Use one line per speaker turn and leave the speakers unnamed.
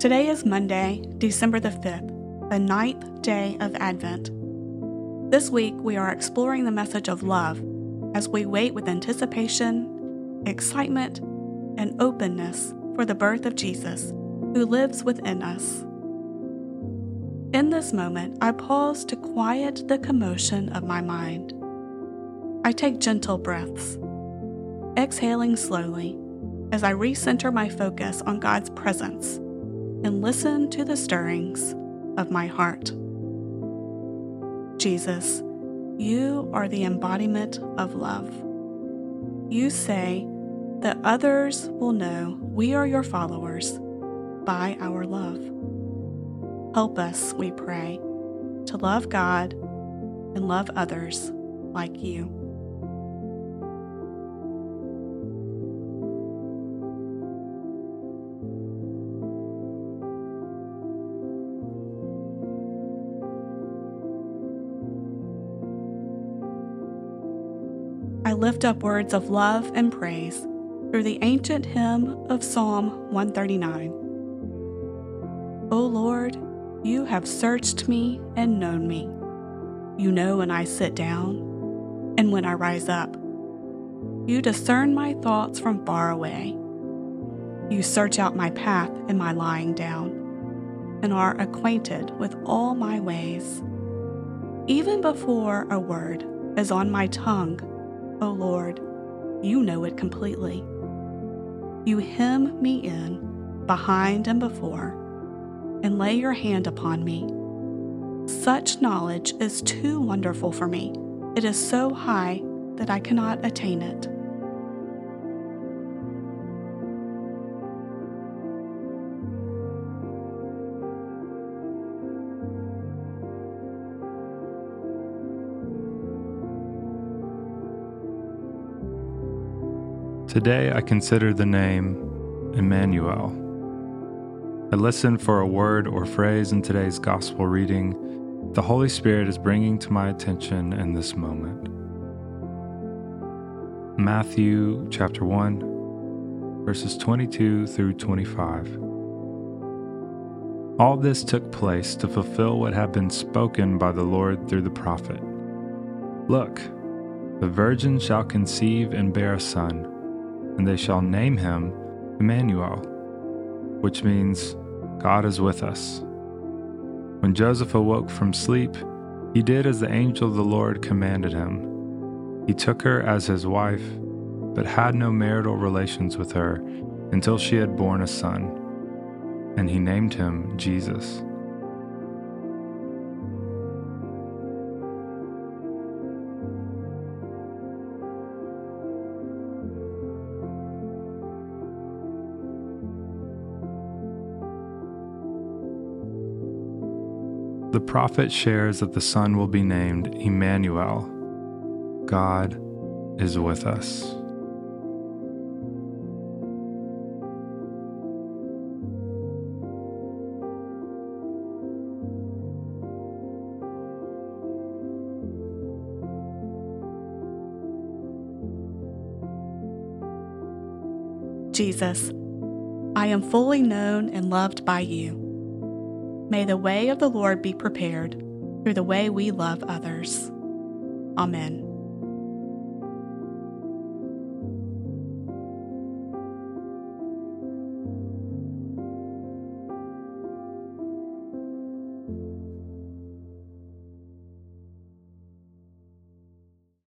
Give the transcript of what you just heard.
Today is Monday, December the 5th, the ninth day of Advent. This week, we are exploring the message of love as we wait with anticipation, excitement, and openness for the birth of Jesus, who lives within us. In this moment, I pause to quiet the commotion of my mind. I take gentle breaths, exhaling slowly as I recenter my focus on God's presence and listen to the stirrings of my heart. Jesus, you are the embodiment of love. You say that others will know we are your followers by our love. Help us, we pray, to love God and love others like you. I lift up words of love and praise through the ancient hymn of Psalm 139. O Lord, you have searched me and known me. You know when I sit down and when I rise up. You discern my thoughts from far away. You search out my path in my lying down and are acquainted with all my ways. Even before a word is on my tongue, O oh Lord, you know it completely. You hem me in, behind and before, and lay your hand upon me. Such knowledge is too wonderful for me. It is so high that I cannot attain it.
Today I consider the name Emmanuel. I listen for a word or phrase in today's gospel reading the Holy Spirit is bringing to my attention in this moment. Matthew chapter 1, verses 22 through 25. All this took place to fulfill what had been spoken by the Lord through the prophet. Look, the virgin shall conceive and bear a son and they shall name him Emmanuel, which means God is with us. When Joseph awoke from sleep, he did as the angel of the Lord commanded him. He took her as his wife, but had no marital relations with her until she had borne a son, and he named him Jesus. The prophet shares that the son will be named Emmanuel. God is with us.
Jesus, I am fully known and loved by you. May the way of the Lord be prepared through the way we love others. Amen.